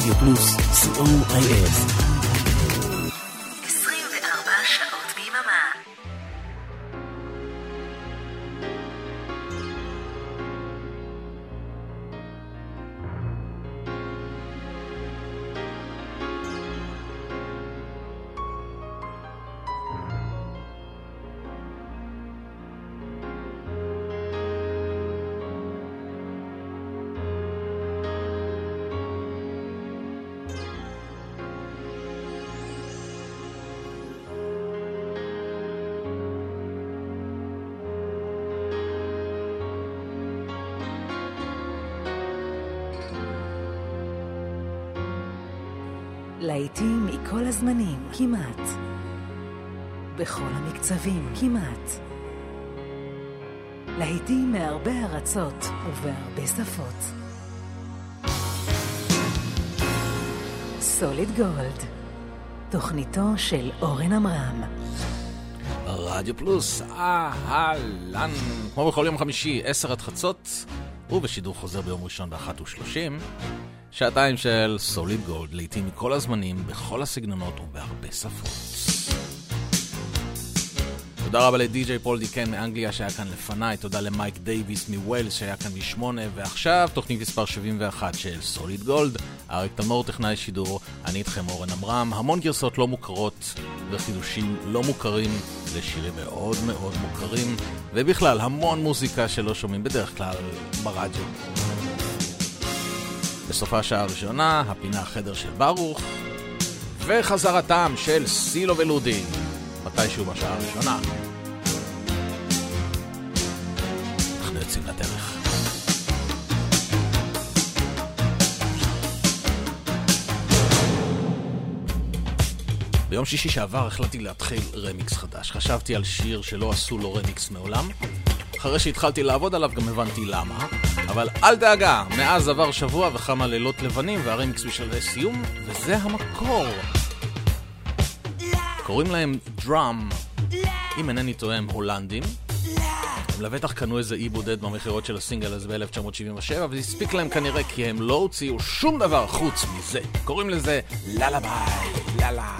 רדיו פלוס, co.il המקצבים, כמעט. להיטים מהרבה ארצות ובהרבה שפות. סוליד גולד, תוכניתו של אורן עמרם. רדיו פלוס, אהלן. כמו בכל יום חמישי, עשר עד חצות, ובשידור חוזר ביום ראשון באחת ושלושים. שעתיים של סוליד גולד, לעיתים מכל הזמנים, בכל הסגנונות ובהרבה שפות. תודה רבה לדי.ג'יי פול דיקן מאנגליה שהיה כאן לפניי, תודה למייק דייוויס מווילס שהיה כאן משמונה, ועכשיו תוכנית מספר 71 של Solid Gold. אריק תלמור טכנאי שידור, אני איתכם אורן עמרם, המון גרסות לא מוכרות וחידושים לא מוכרים לשירים מאוד מאוד מוכרים, ובכלל המון מוזיקה שלא שומעים בדרך כלל ברדיו. בסוף השעה הראשונה, הפינה חדר של ברוך, וחזרתם של סילו ולודי, מתישהו בשעה הראשונה. אנחנו יוצאים לדרך. ביום שישי שעבר החלטתי להתחיל רמיקס חדש. חשבתי על שיר שלא עשו לו רמיקס מעולם, אחרי שהתחלתי לעבוד עליו גם הבנתי למה. אבל אל דאגה, מאז עבר שבוע וכמה לילות לבנים והרמיקס בשלבי סיום, וזה המקור. קוראים להם דראם. אם אינני טועה הם הולנדים. הם לבטח קנו איזה אי בודד במכירות של הסינגל הזה ב-1977, וזה הספיק להם כנראה כי הם לא הוציאו שום דבר חוץ מזה. קוראים לזה ללה ביי, ללה.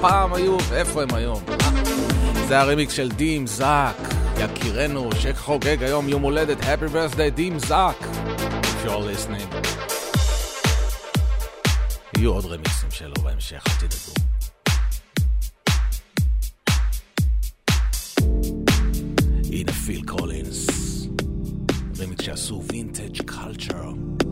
פעם היו ואיפה הם היום. זה הרמיקס של Dim Zach, יקירנו, שחוגג היום יום הולדת, Happy birthday Dim Zach. If you're listening. יהיו עוד רמיקסים שלו בהמשך, אל תדאגו. הנה פיל קולינס, רמיקס שעשו Vintage Culture.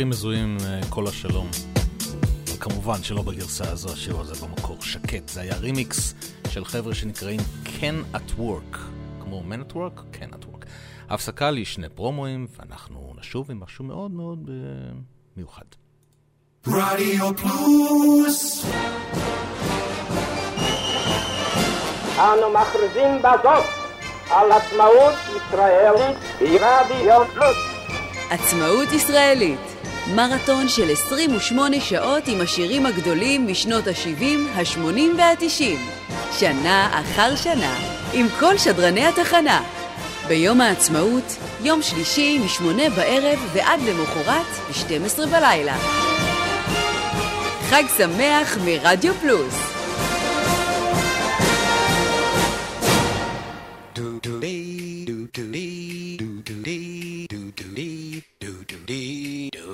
הכי מזוהים אה, כל השלום. אבל כמובן שלא בגרסה הזו, השיר הזה במקור שקט. זה היה רימיקס של חבר'ה שנקראים Can at Work. כמו Man at Work? Can at Work. הפסקה לי שני פרומואים, ואנחנו נשוב עם משהו מאוד מאוד uh, מיוחד. רדיו פלוס אנו מכריזים בזאת על עצמאות ישראלית ברדיו פלוס עצמאות ישראלית, מרתון של 28 שעות עם השירים הגדולים משנות ה-70, ה-80 וה-90. שנה אחר שנה, עם כל שדרני התחנה. ביום העצמאות, יום שלישי מ-8 בערב ועד למחרת ב-12 בלילה. חג שמח מרדיו פלוס.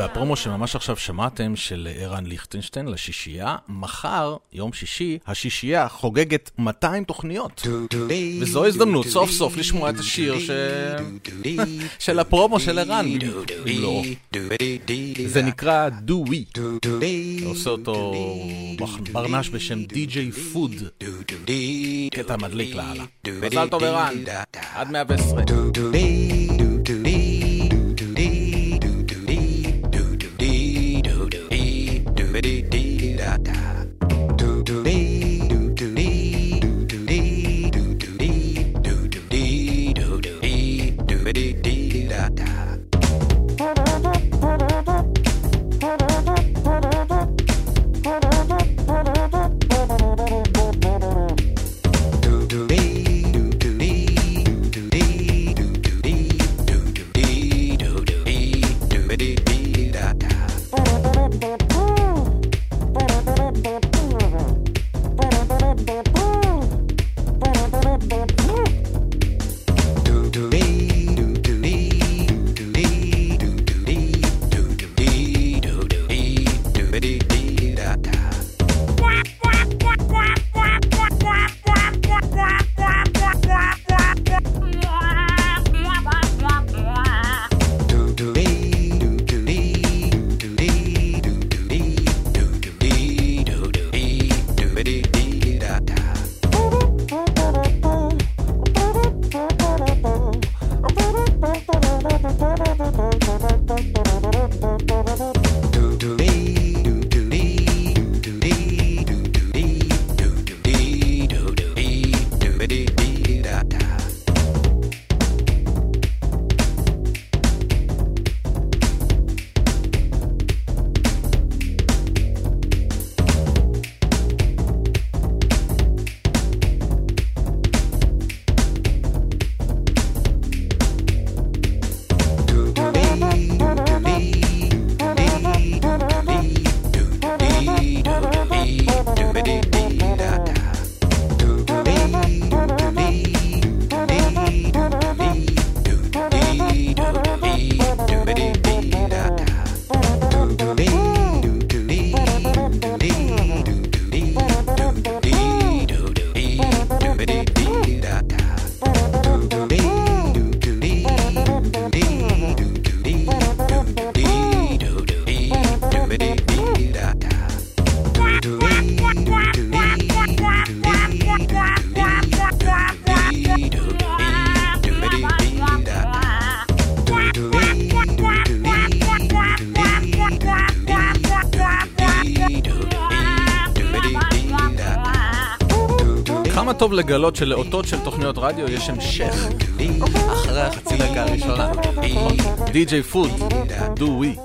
והפרומו שממש עכשיו שמעתם של ערן ליכטנשטיין לשישייה, מחר, יום שישי, השישייה חוגגת 200 תוכניות. וזו הזדמנות סוף סוף לשמוע את השיר ש... של הפרומו של ערן, לא. זה נקרא Do We. עושה אותו ברנש בשם DJ Food. קטע מדליק לאללה. מזל טוב ערן, עד 110. טוב לגלות שלאותות של תוכניות רדיו יש המשך. אחרי החצי דקה הראשונה. די.ג'יי פוד, דו ווי.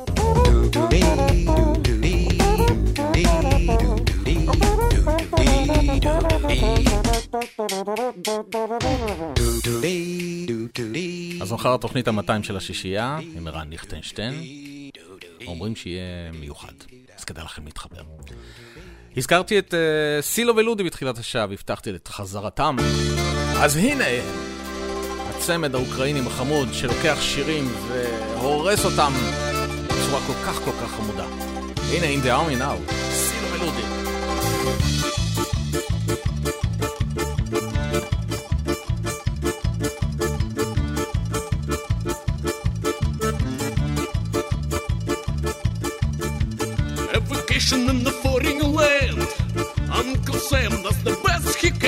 אז מחר התוכנית ה-200 של השישייה עם ערן ליכטנשטיין. אומרים שיהיה מיוחד, הזכרתי את uh, סילו ולודי בתחילת השעה והבטחתי את חזרתם. אז הנה הצמד האוקראיני החמוד שלוקח שירים והורס אותם בצורה כל כך כל כך חמודה. הנה, in the army now, סילו ולודי. Uncle Sam, that's the best he can.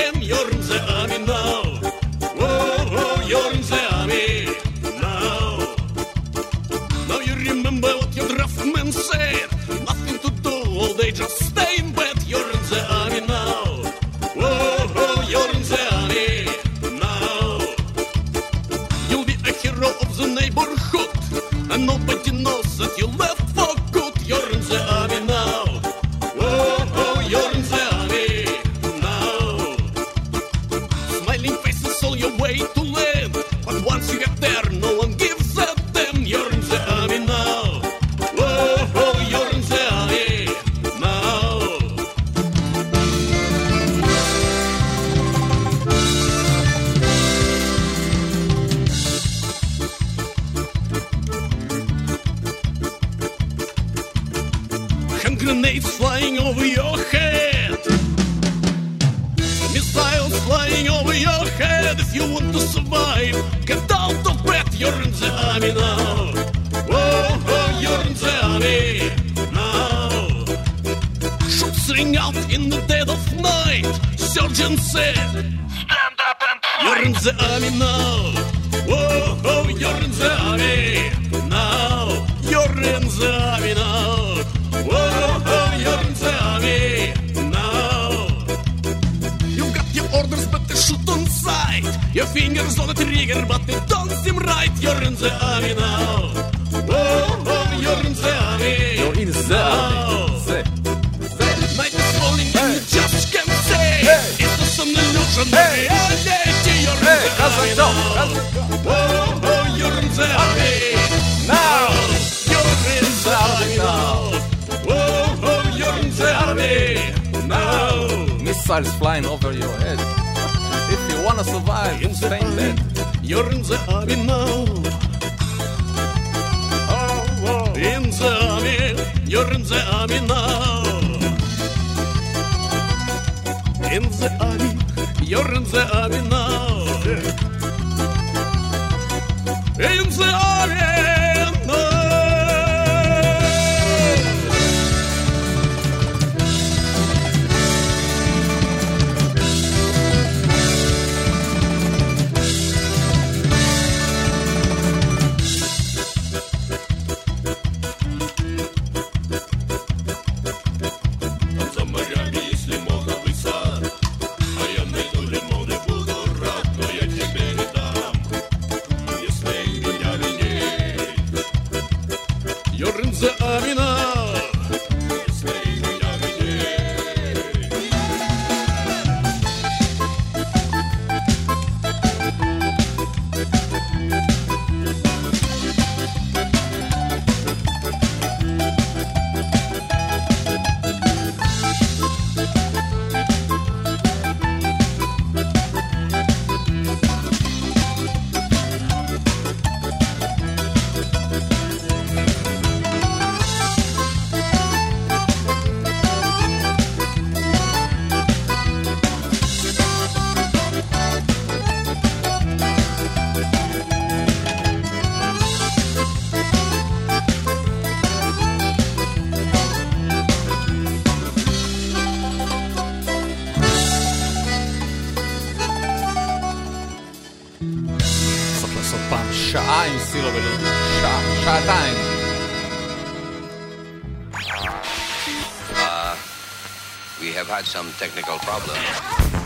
Uh, we have had some technical problems.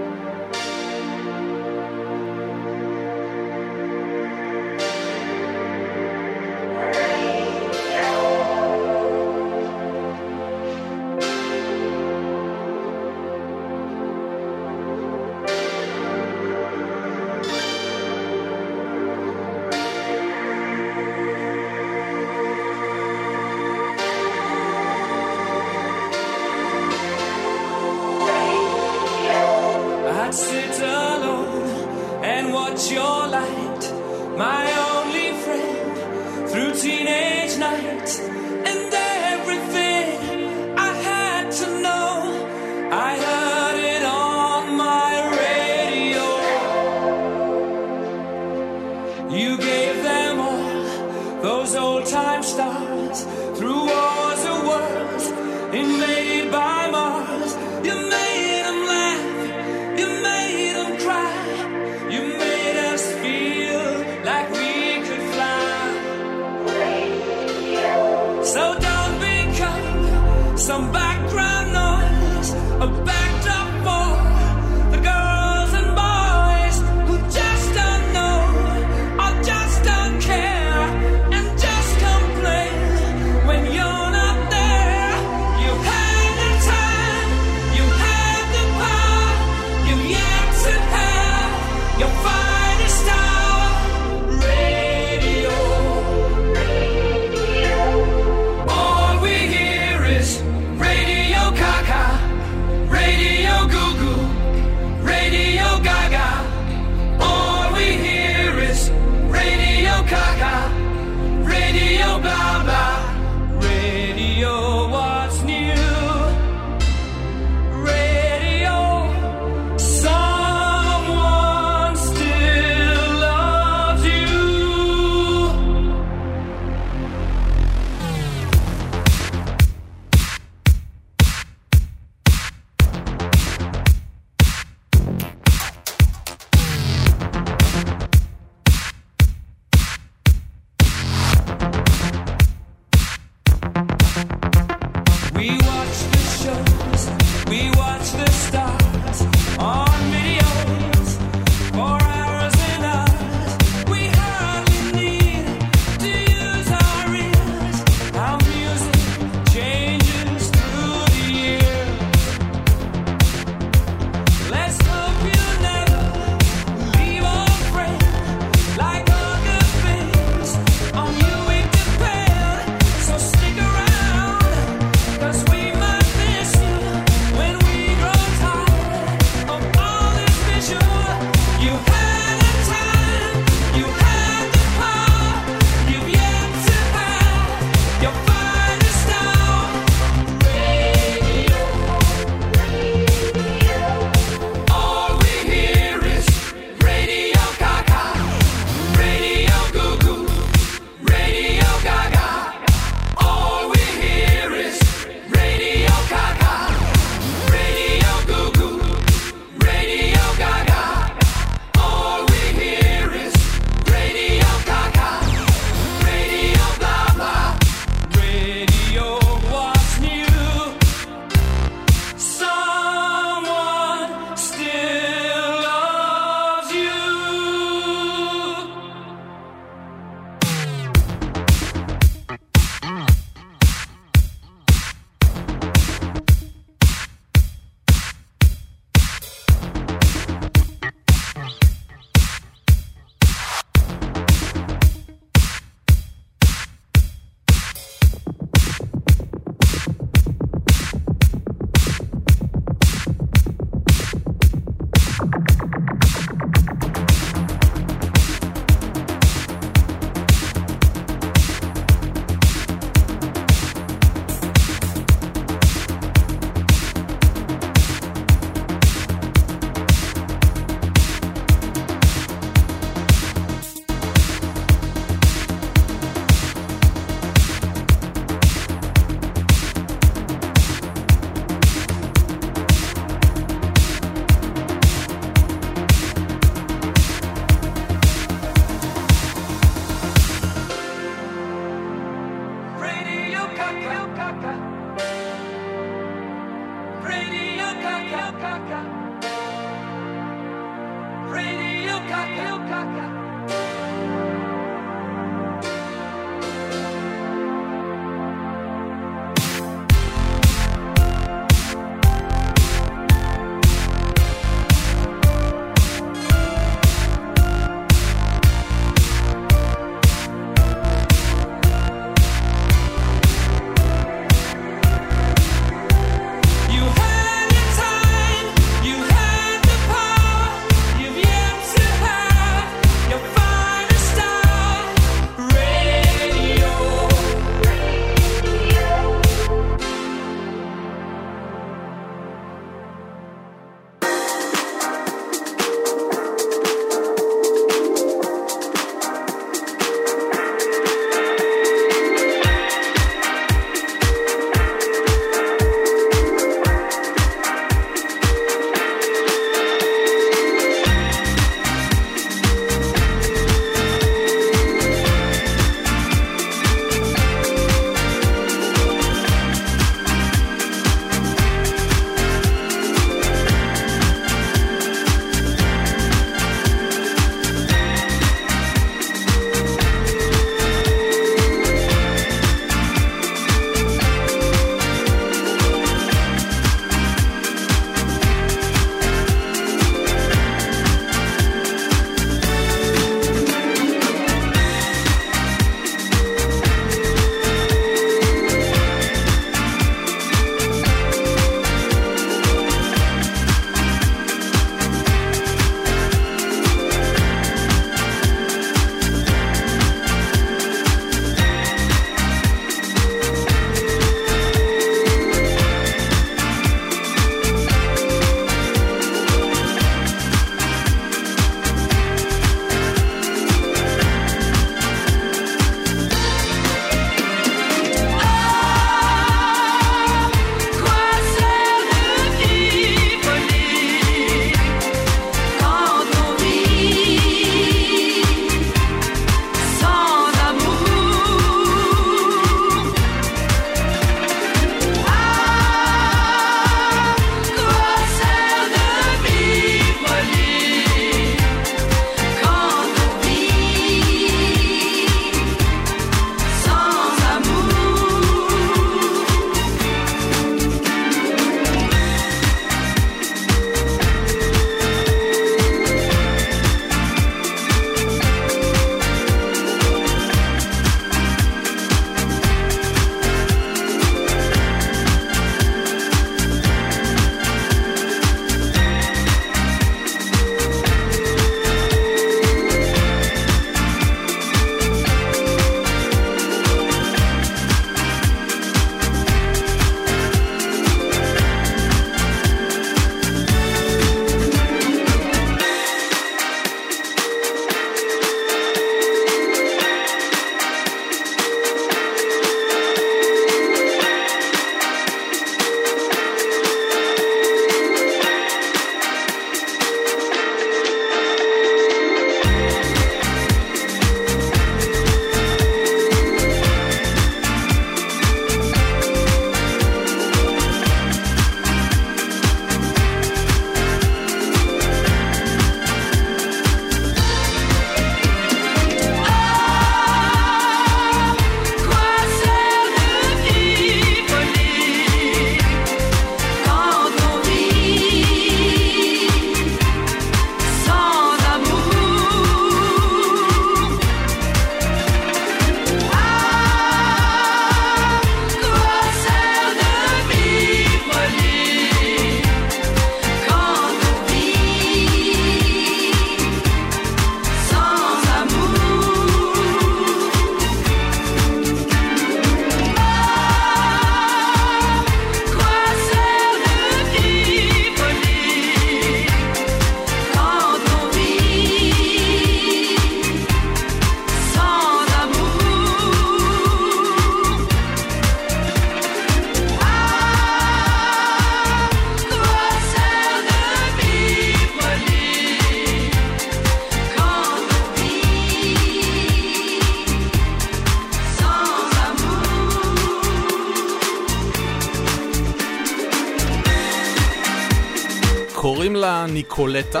Nicoletta.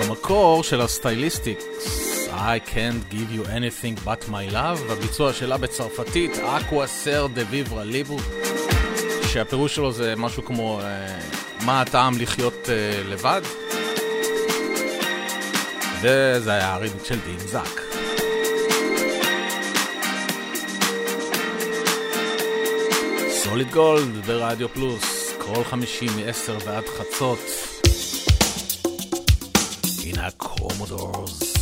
במקור של ה Stylistics, I can't give you anything but my love, הביצוע שלה בצרפתית, À quoi sert de vivre libre, שהפירוש שלו זה משהו כמו uh, מה הטעם לחיות uh, לבד. וזה היה הרימיקס של Dim Zach. סוליד גולד ברדיו פלוס, כל חמישי מ-10 ועד חצות. הנה הקומודורס.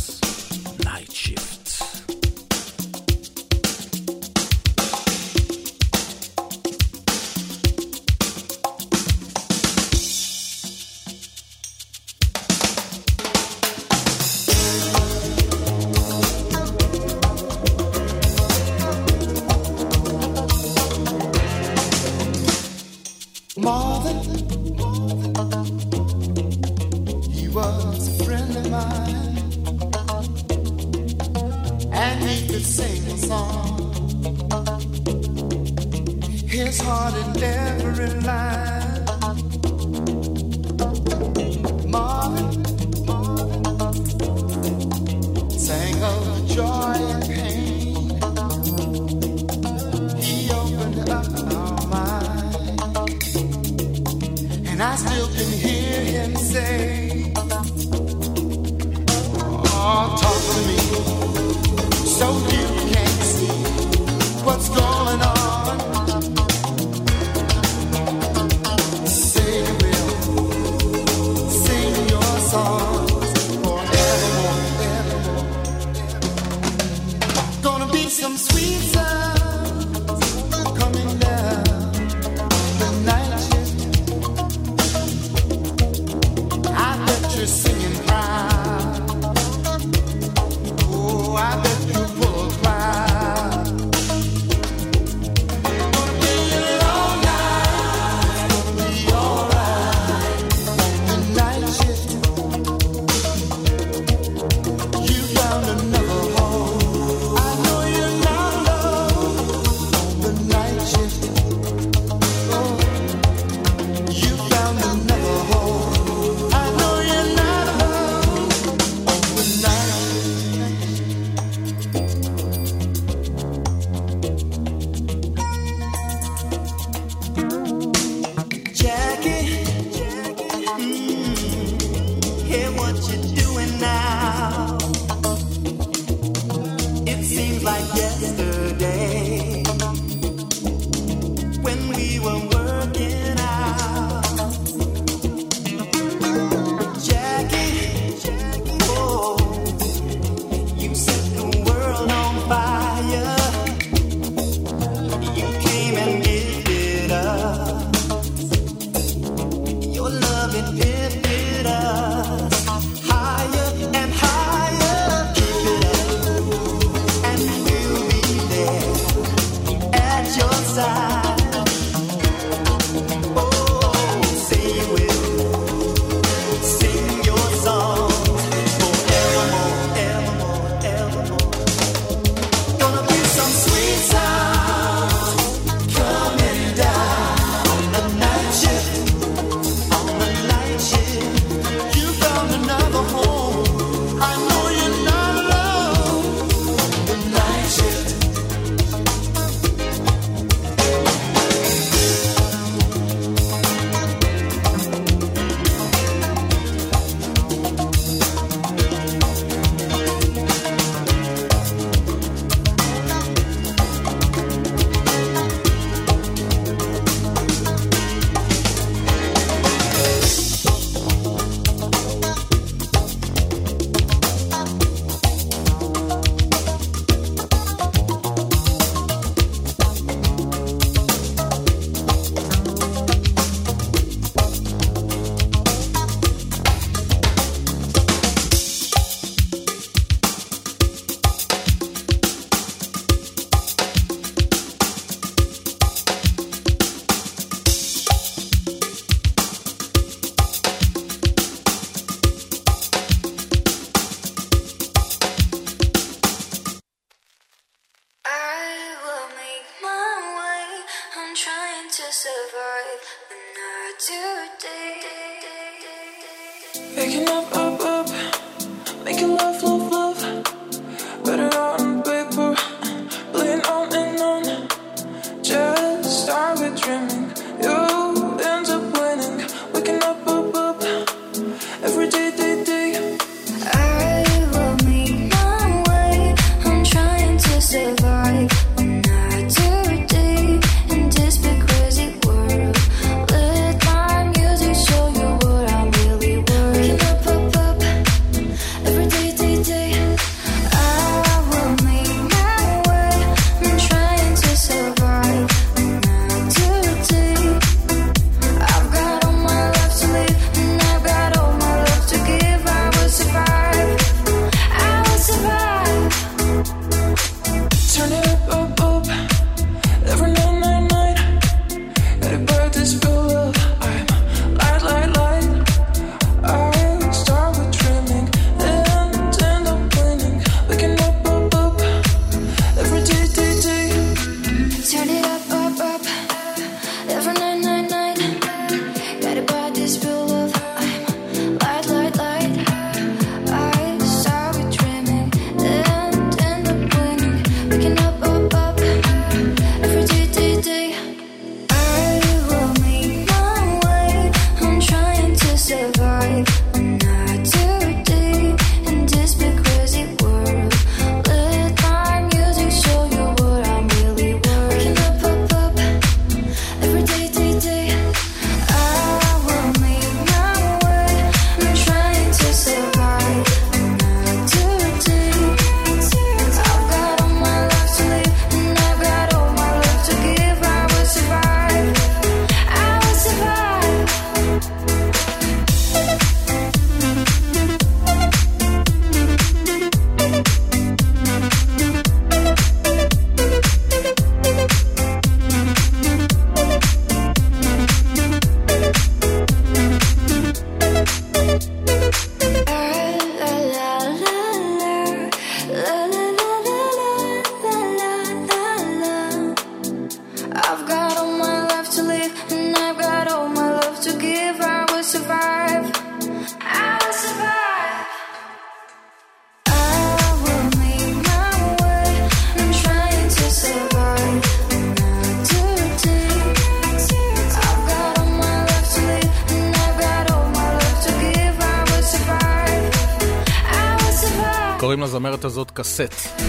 הזאת קסט.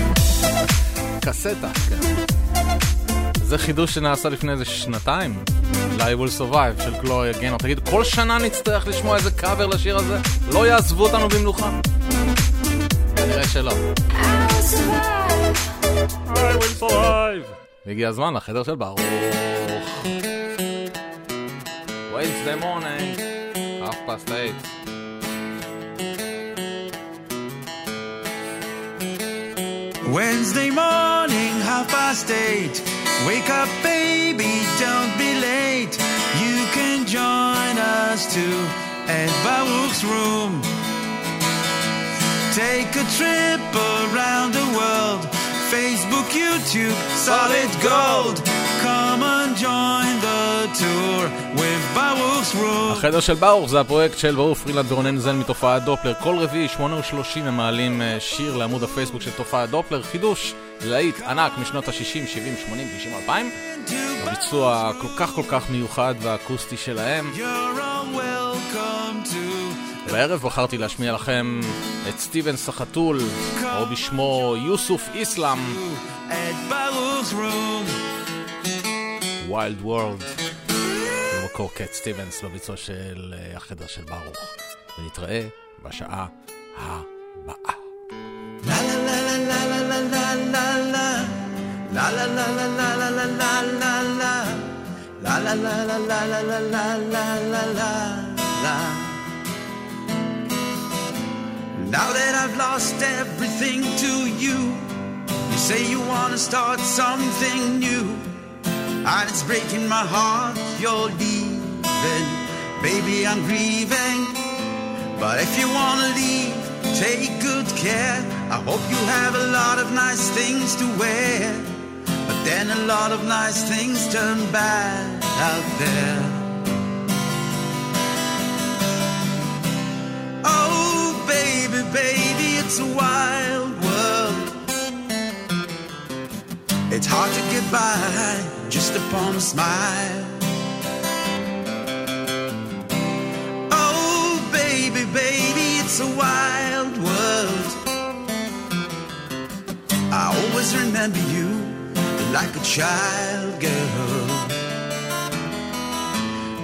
קסטה, כן. זה חידוש שנעשה לפני איזה שנתיים, ל-I will survive של קלוריה גנר. תגיד, כל שנה נצטרך לשמוע איזה קאבר לשיר הזה? לא יעזבו אותנו במנוחה? כנראה שלא. I will survive. הגיע הזמן לחדר של ברוך. Wednesday morning, half past eight. Wednesday morning, half past eight. Wake up, baby, don't be late. You can join us too at Baruch's room. Take a trip around the world. Facebook, YouTube, solid gold. Come and join the tour with Baruch's room. החדר של ברוך זה הפרויקט של ברוך פרילנד ורונן זן מתופעת דופלר. כל רביעי, 8:30 הם מעלים שיר לעמוד הפייסבוק של תופעת דופלר. חידוש, להיט ענק משנות ה-60, 70, 80, 90, 2000. הביצוע כל כך כל כך מיוחד והאקוסטי שלהם. בערב בחרתי להשמיע לכם את סטיבן סחטול, או בשמו יוסוף איסלאם. ויילד וורלד. במקור קט סטיבנס בביצוע של החדר של ברוך. ונתראה בשעה הבאה. Now that I've lost everything to you, you say you wanna start something new. and it's breaking my heart you're leaving. Baby, I'm grieving, but if you wanna leave, take good care. I hope you have a lot of nice things to wear, but then a lot of nice things turn bad out there. Oh, baby, baby, it's a wild It's hard to get by just upon a smile. Oh, baby, baby, it's a wild world. I always remember you like a child girl.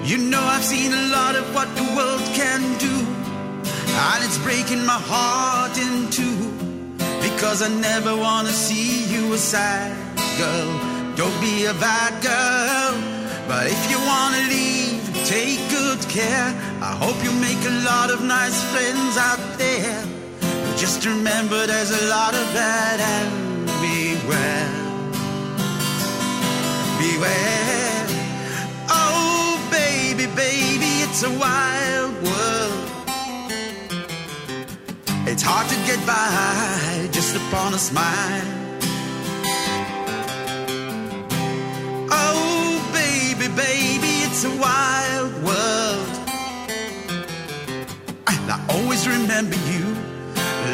You know I've seen a lot of what the world can do, and it's breaking my heart in two because I never wanna see you a sad girl. Don't be a bad girl, but if you wanna leave, take good care. I hope you make a lot of nice friends out there. But just remember there's a lot of bad and beware. Beware. Oh, baby, baby, it's a wild world. It's hard to get by just upon a smile. Oh, baby, baby, it's a wild world. And I always remember you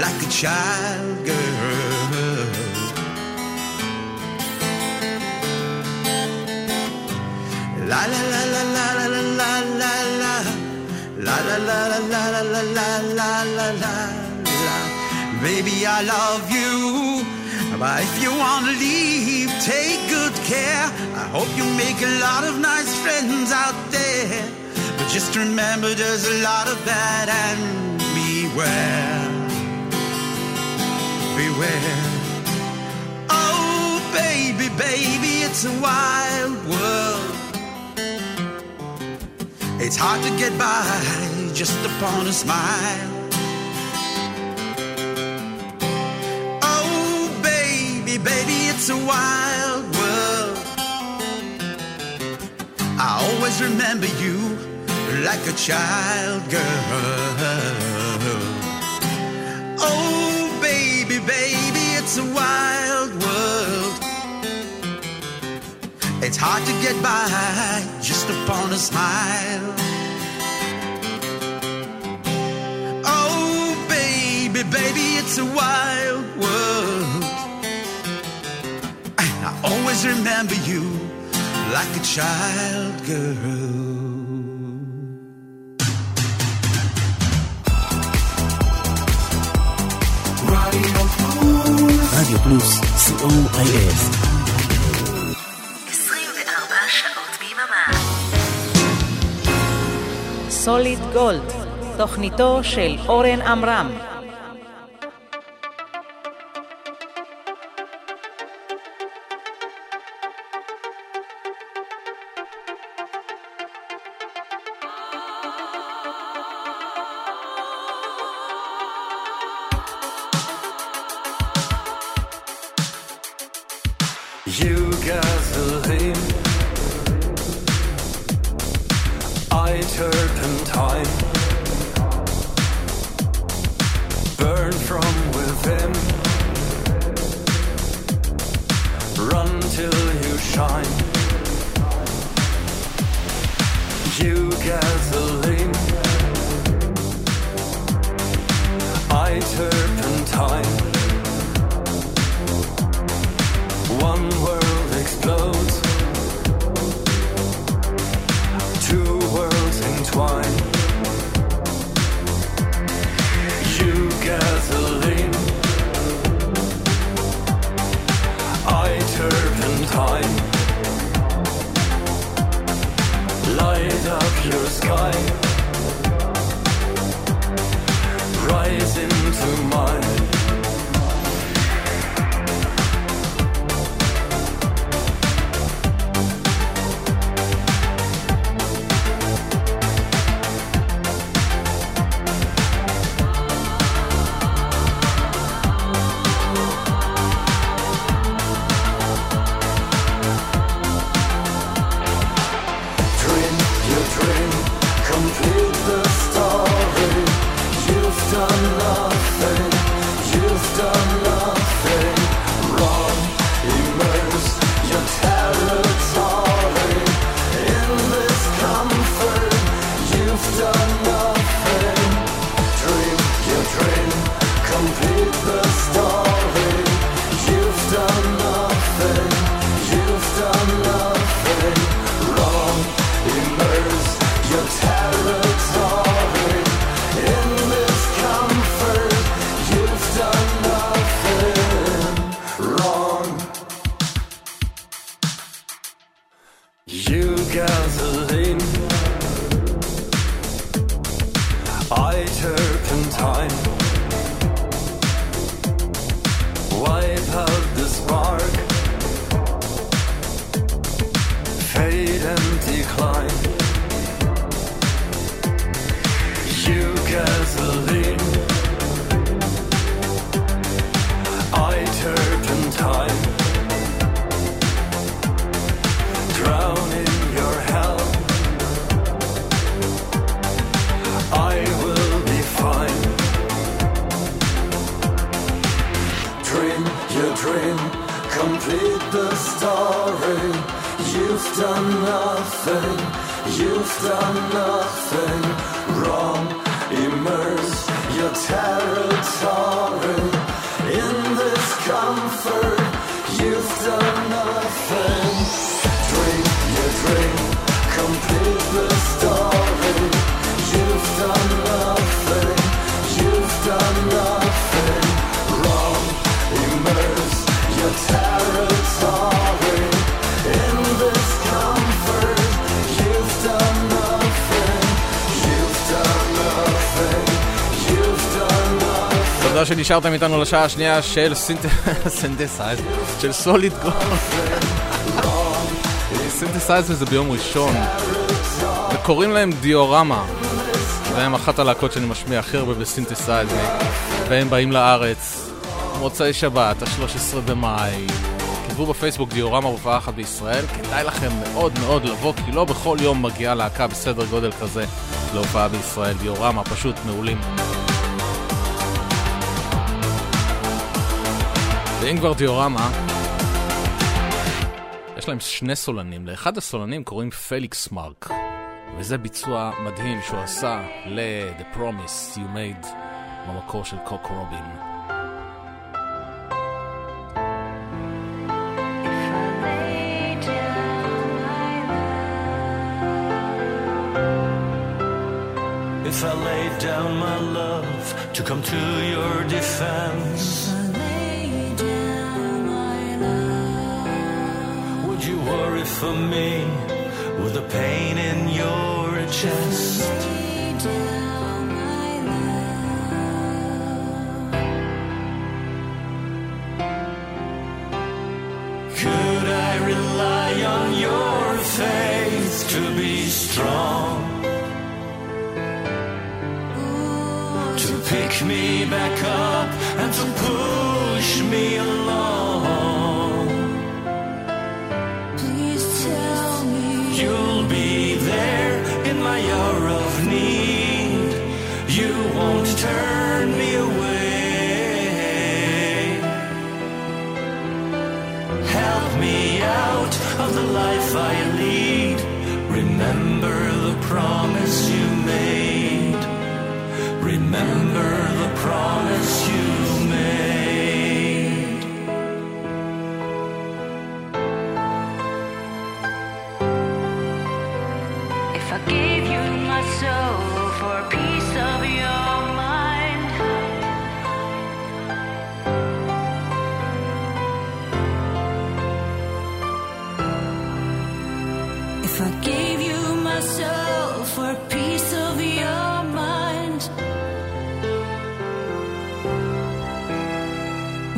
like a child girl. La la la la la la la la la la La la la la la la la la la la la Baby, I love you But if you wanna leave, take good care. I hope you make a lot of nice friends out there. But just remember there's a lot of bad and beware. Beware. Oh, baby, baby, it's a wild world. It's hard to get by just upon a smile. Baby, baby, it's a wild world. I always remember you like a child girl. Oh, baby, baby, it's a wild world. It's hard to get by just upon a smile. Oh, baby, baby, it's a wild world. Always remember you like a child girl. רדיו פלוס, co.il 24 שעות ביממה. סוליד גולד, תוכניתו של אורן עמרם. שנשארתם איתנו לשעה השנייה של סינתסייז, של Solid Gold. סינתסייזר זה ביום ראשון, וקוראים להם Diorama, והם אחת הלהקות שאני משמיע הכי הרבה בסינתסייזר, והם באים לארץ, מוצאי שבת, ה-13 במאי. כתבו בפייסבוק Diorama הופעה אחת בישראל, כדאי לכם מאוד מאוד לבוא, כי לא בכל יום מגיעה להקה בסדר גודל כזה להופעה בישראל. דיורמה פשוט מעולים. ואם כבר דיורמה, יש להם שני סולנים. לאחד הסולנים קוראים פליקס מרק, וזה ביצוע מדהים שהוא עשה ל-The Promise You Made במקור של קוק רובין. If I laid down my love to come to your defense, for me with the pain in your chest? Could I rely on your faith to be strong? to pick me back up and to push me along.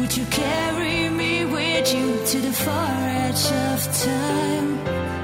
Would you carry me with you to the far edge of time?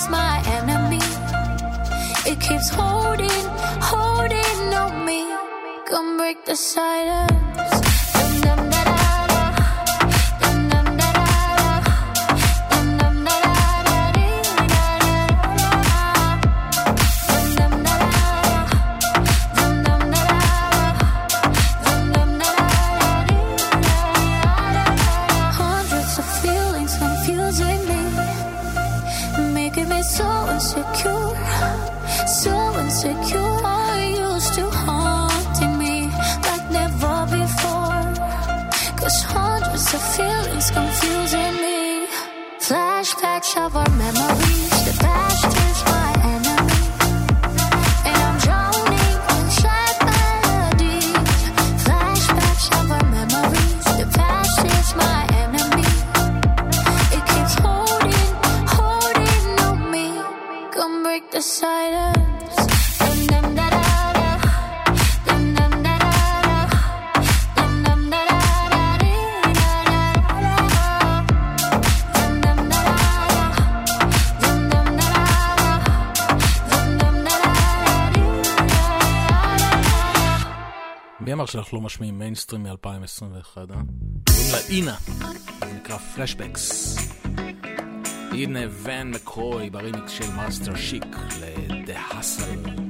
is my enemy. It keeps holding, holding on me. Come break the silence. ז'אנר שאנחנו לא משמיעים מיינסטרים מ-2021, אה? קוראים לה Inna, זה נקרא Flashbacks. הנה Van McCoy ברימיקס של Master Chic ל-The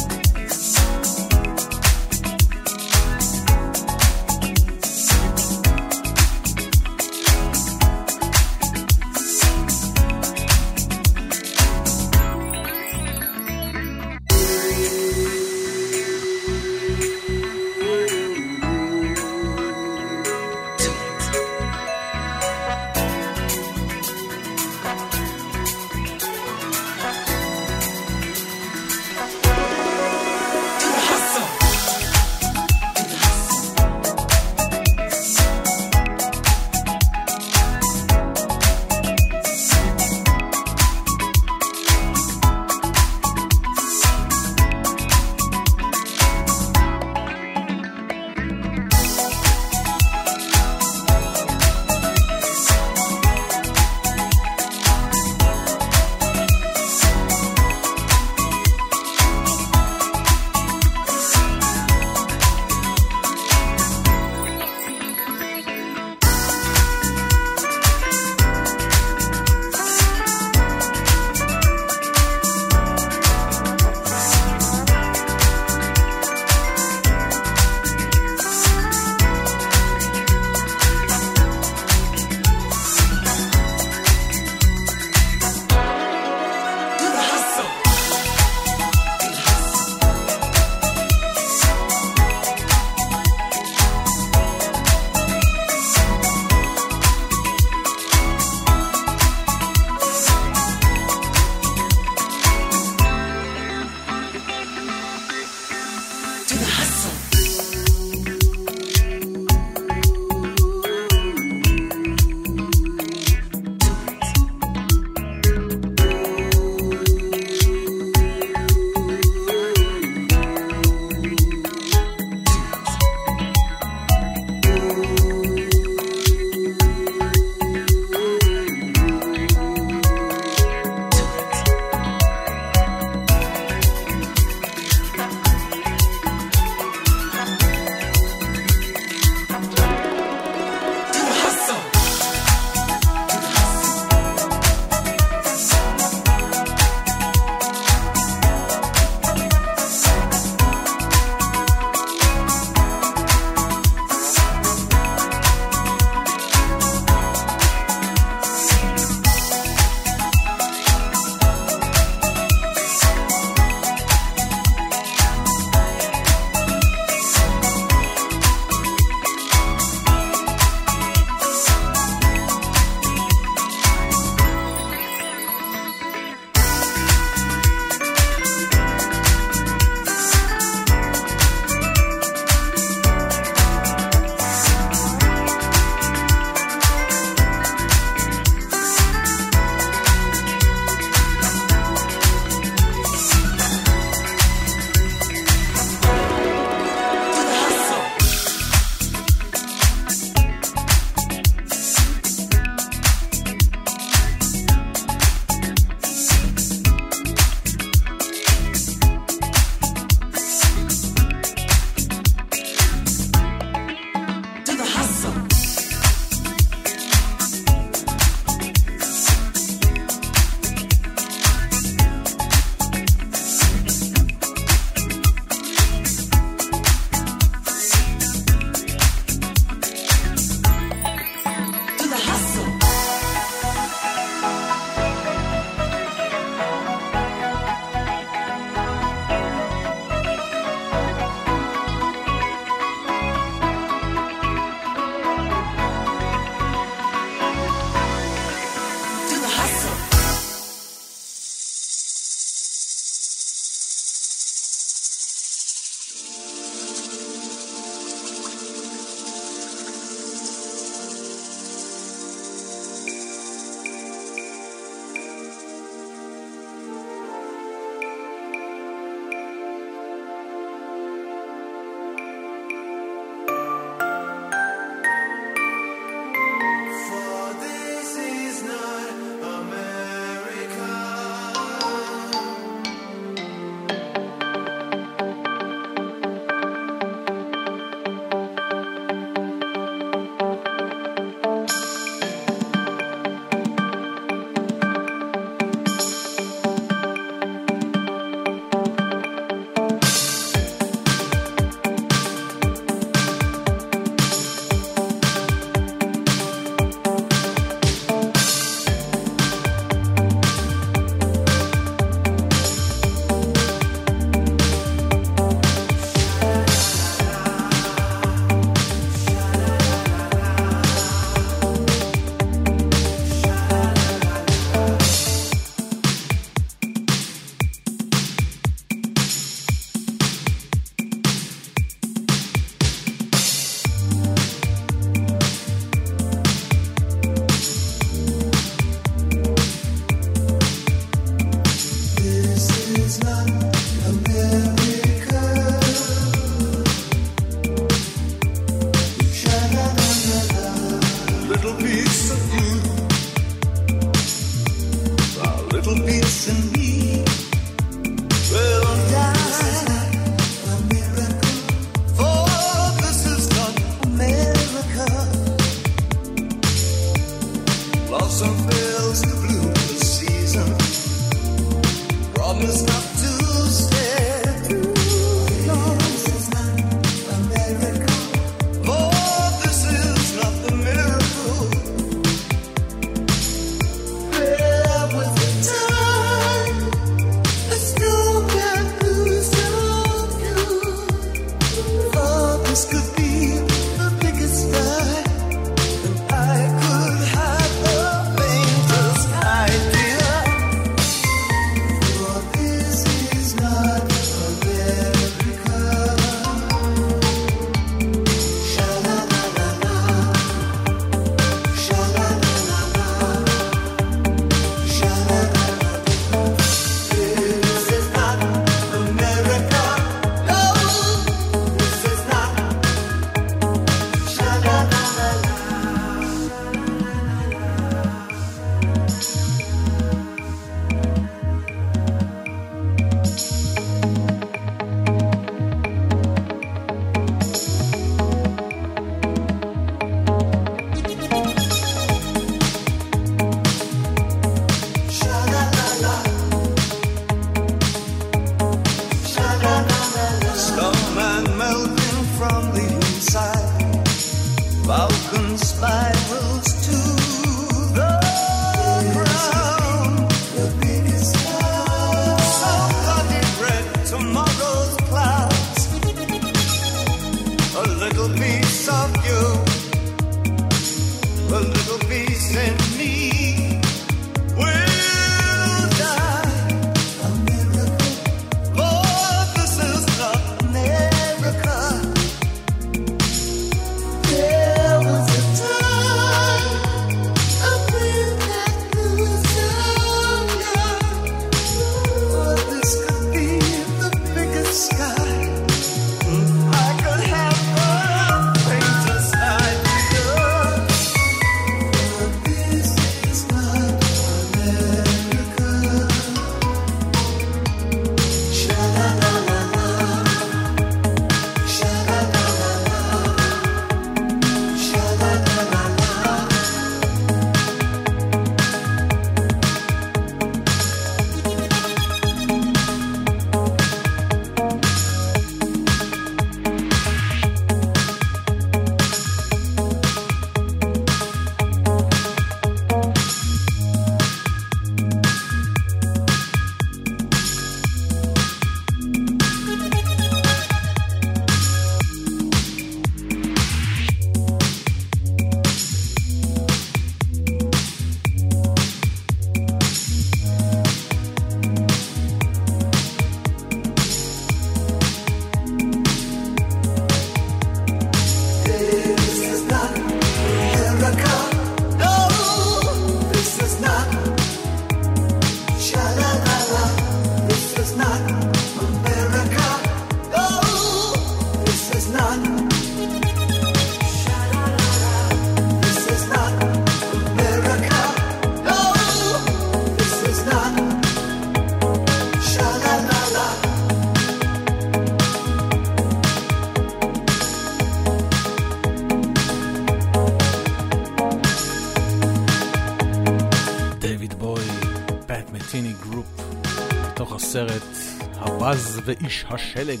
ואיש השלג.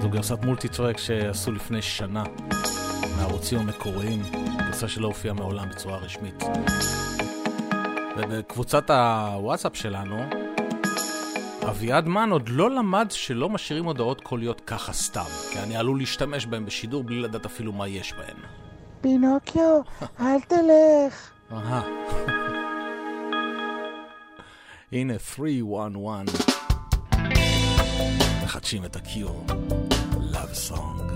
זו גרסת מולטי-טרק שעשו לפני שנה מהערוצים המקוריים, גרסה שלא הופיעה מעולם בצורה רשמית. ובקבוצת הוואטסאפ שלנו, אביעד מן עוד לא למד שלא משאירים הודעות קוליות ככה סתם, כי אני עלול להשתמש בהן בשידור בלי לדעת אפילו מה יש בהן. פינוקיו, אל תלך. אהה. הנה, 311. מחדשים את הקיור, Love Song.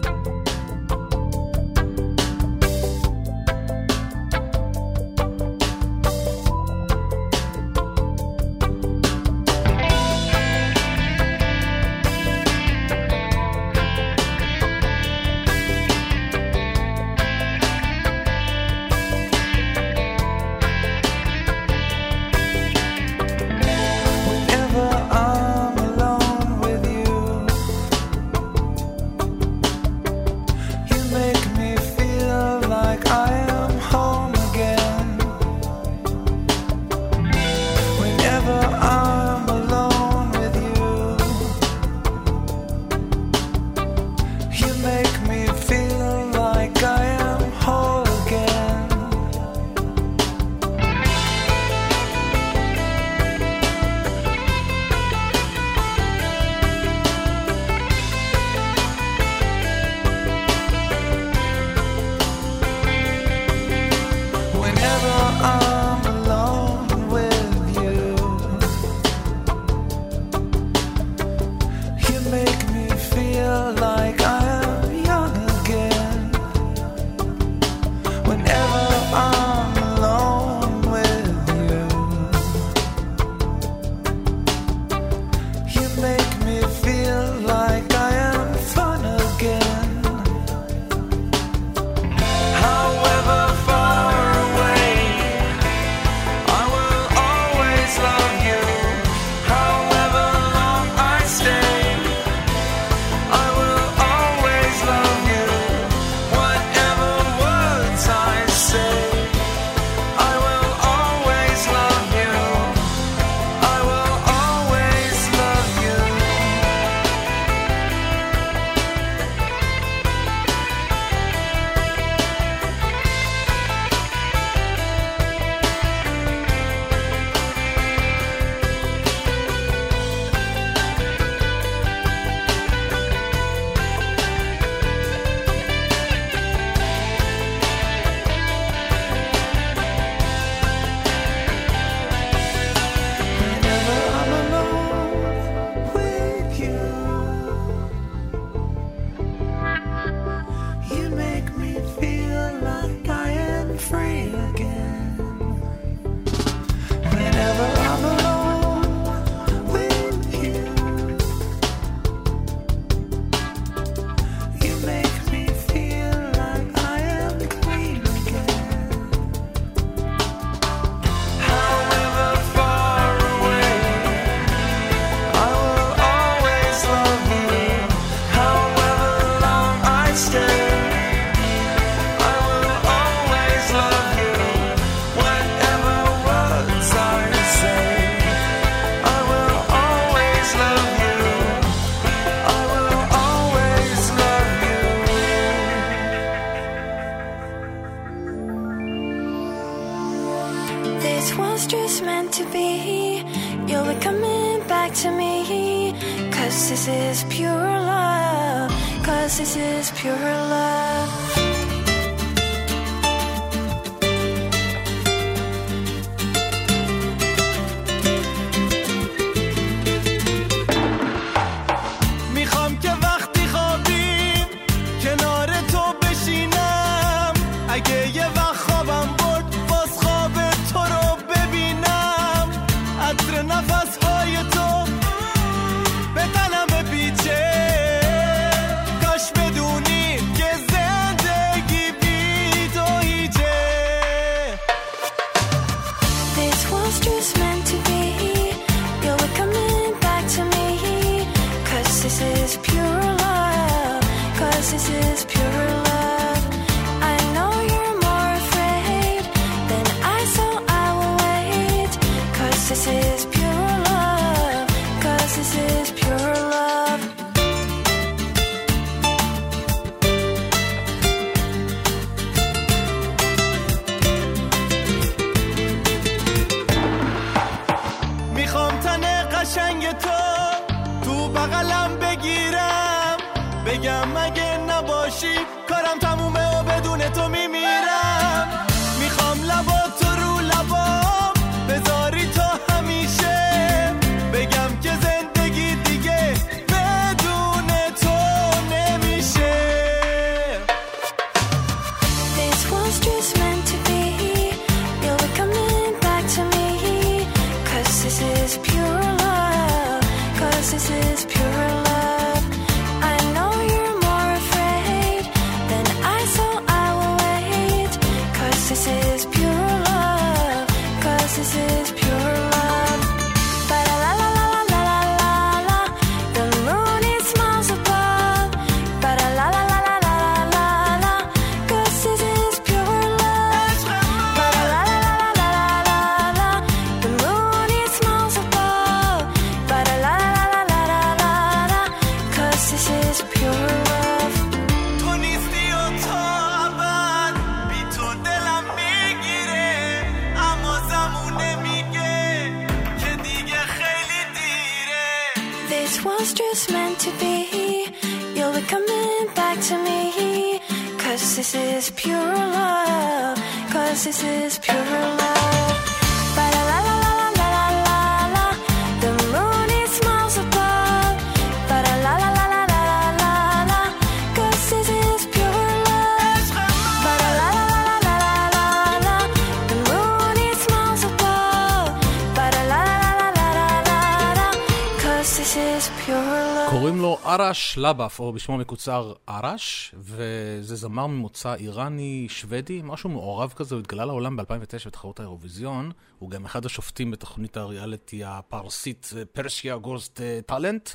ארש לבאף, או בשמו המקוצר ארש, וזה זמר ממוצא איראני-שוודי, משהו מעורב כזה, הוא התגלה לעולם ב-2009 בתחרות האירוויזיון, הוא גם אחד השופטים בתוכנית הריאליטי הפרסית פרסיה גוסט טאלנט,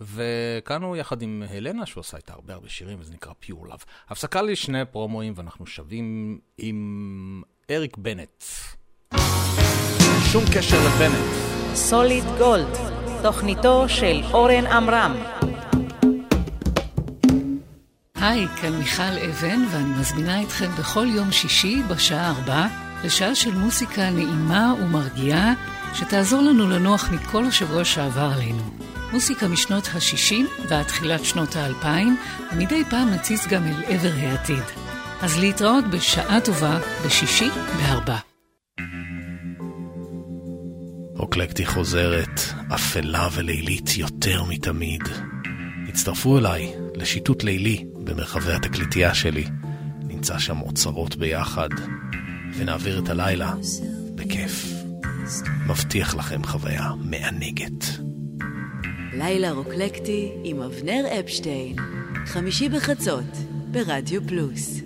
וכאן הוא יחד עם הלנה, שהוא עשה איתה הרבה הרבה שירים, וזה נקרא פיור לאב. הפסקה לשני פרומואים, ואנחנו שווים עם אריק בנט. שום קשר לבנט. סוליד גולד, תוכניתו של אורן עמרם. היי, כאן מיכל אבן, ואני מזמינה אתכם בכל יום שישי בשעה 4 לשעה של מוסיקה נעימה ומרגיעה, שתעזור לנו לנוח מכל השבוע שעבר עלינו. מוסיקה משנות ה-60 ועד תחילת שנות ה-2000, ומדי פעם נציץ גם אל עבר העתיד. אז להתראות בשעה טובה, בשישי בארבע. אוקלקטי חוזרת, אפלה ולילית יותר מתמיד. הצטרפו אליי לשיטוט לילי במרחבי התקליטייה שלי, נמצא שם אוצרות ביחד, ונעביר את הלילה בכיף. מבטיח לכם חוויה מענגת. לילה רוקלקטי עם אבנר אפשטיין, חמישי בחצות, ברדיו פלוס.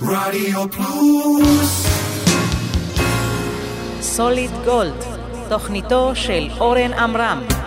רדיו פלוס סוליד גולד, תוכניתו של אורן עמרם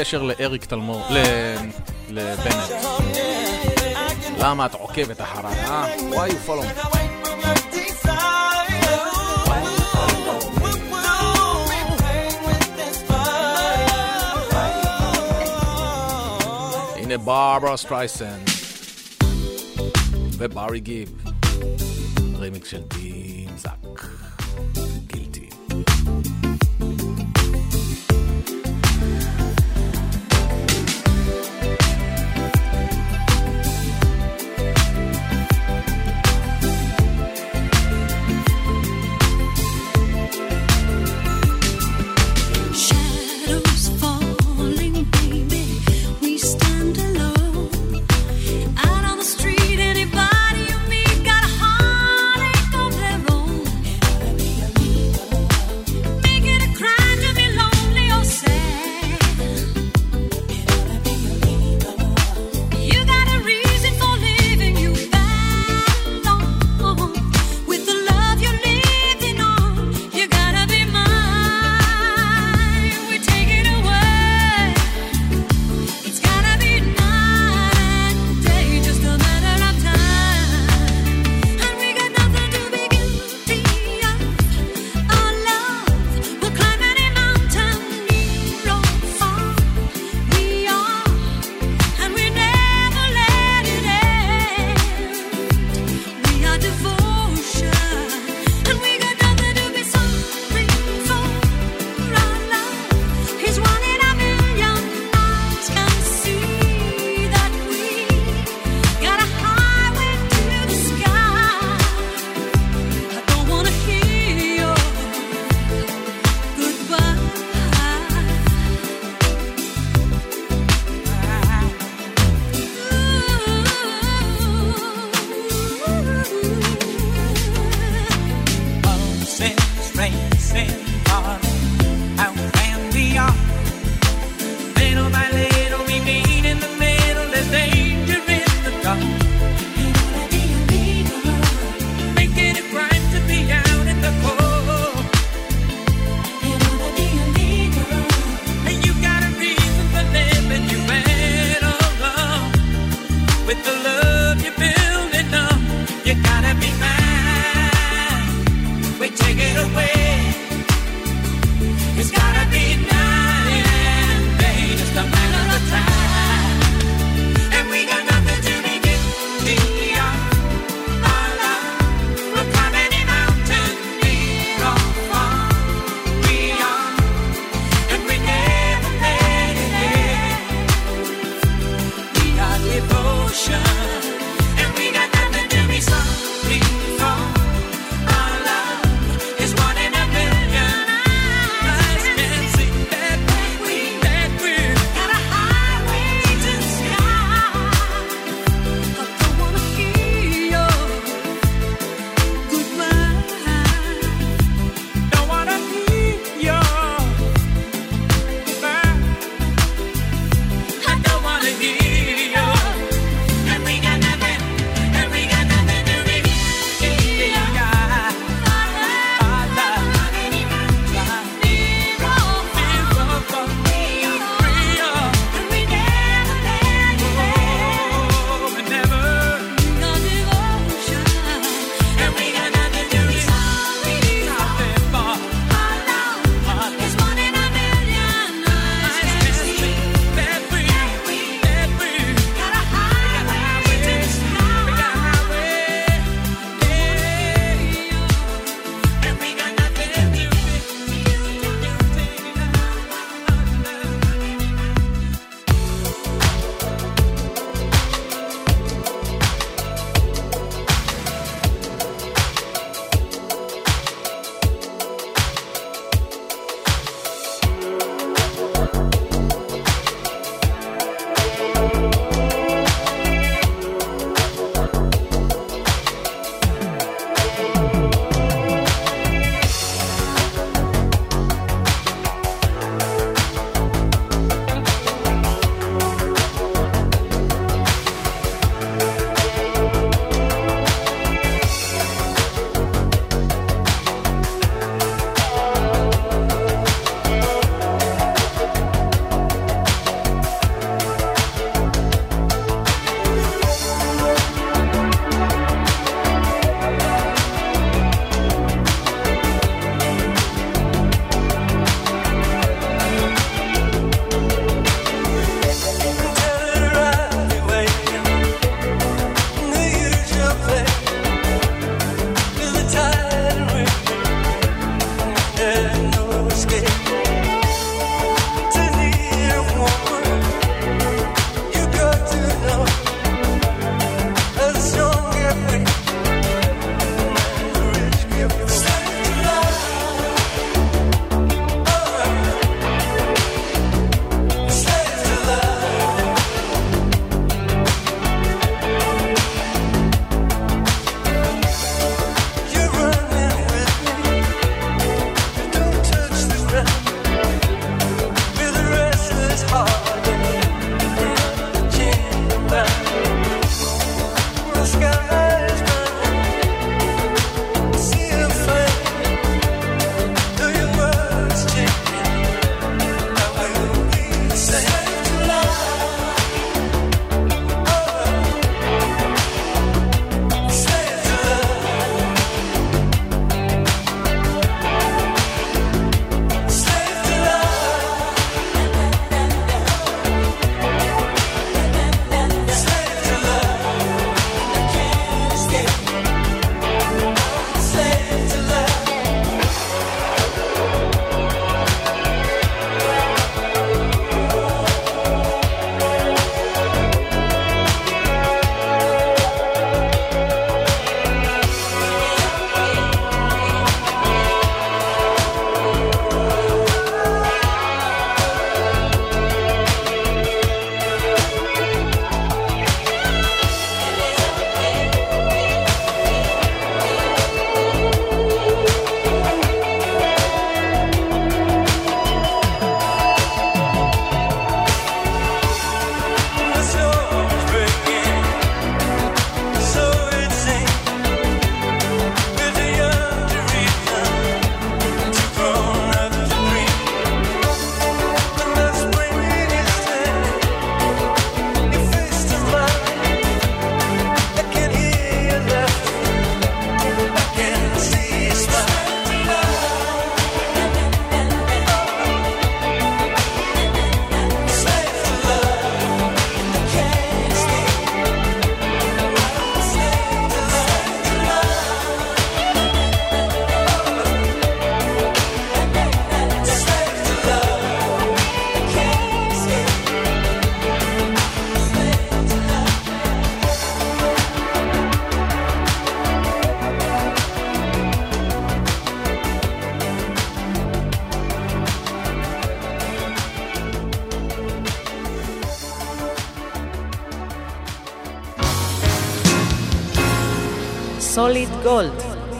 קשר לאריק תלמור, לבנט. למה את עוקבת אחריי, אה? Why you follow me? הנה ברברה סטרייסן וברי גיב, רימיקס של די.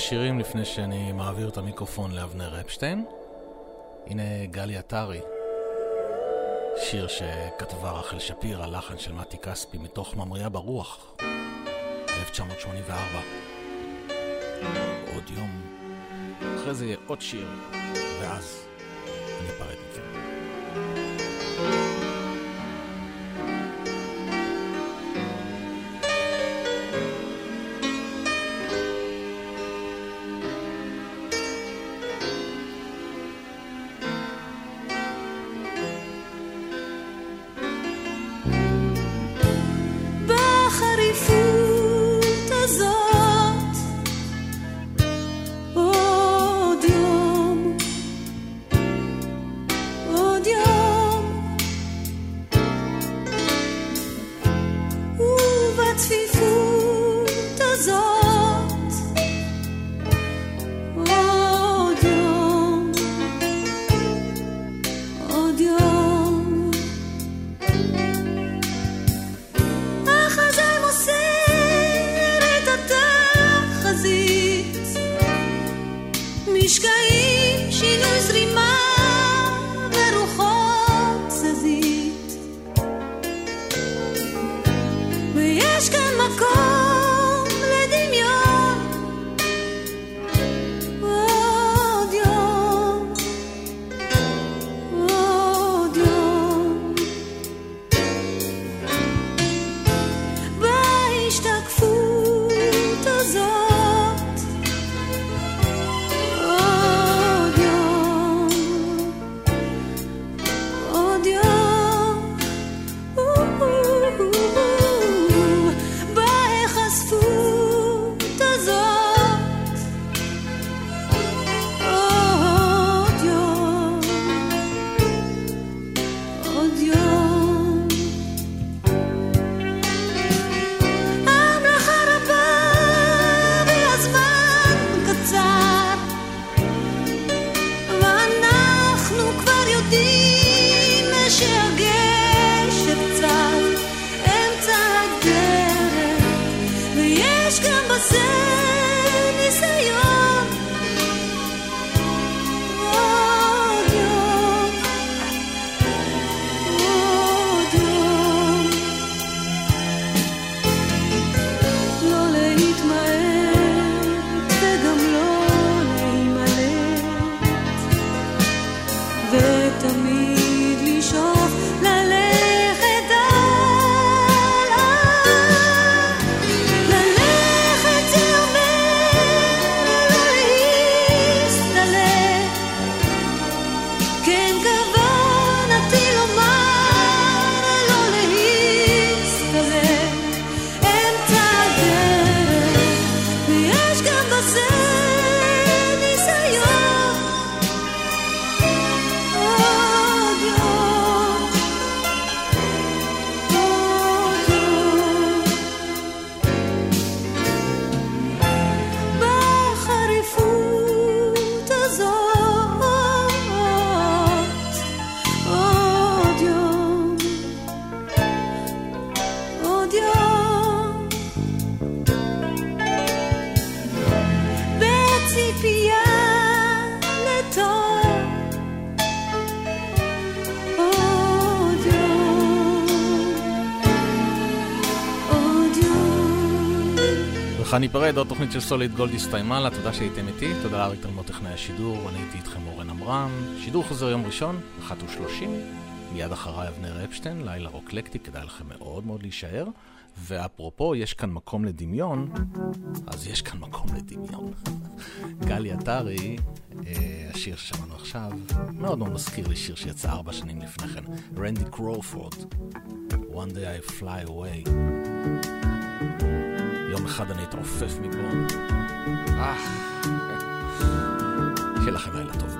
שירים לפני שאני מעביר את המיקרופון לאבנר אפשטיין. הנה גלי עטרי, שיר שכתבה רחל שפירא, לחן של מתי כספי מתוך ממריה ברוח, 1984. עוד יום, אחרי זה יהיה עוד שיר, ואז ניפרד, עוד תוכנית של סוליד גולד הסתיימה לה, תודה שהייתם איתי, תודה לאריק תלמוד טכנאי השידור, אני הייתי איתכם אורן עמרם. שידור חוזר יום ראשון, 1:30, מיד אחריי אבנר אפשטיין, לילה רוקלקטי, כדאי לכם מאוד מאוד להישאר. ואפרופו, יש כאן מקום לדמיון, אז יש כאן מקום לדמיון. גלי עטרי, אה, השיר ששמענו עכשיו, מאוד מאוד מזכיר לי שיר שיצא ארבע שנים לפני כן, רנדי קרופורד, One day I fly away. יום אחד אני אתעופף מפה. אה. שיהיה לכם לילה טוב,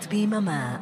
פלוס 24 שעות ביממה.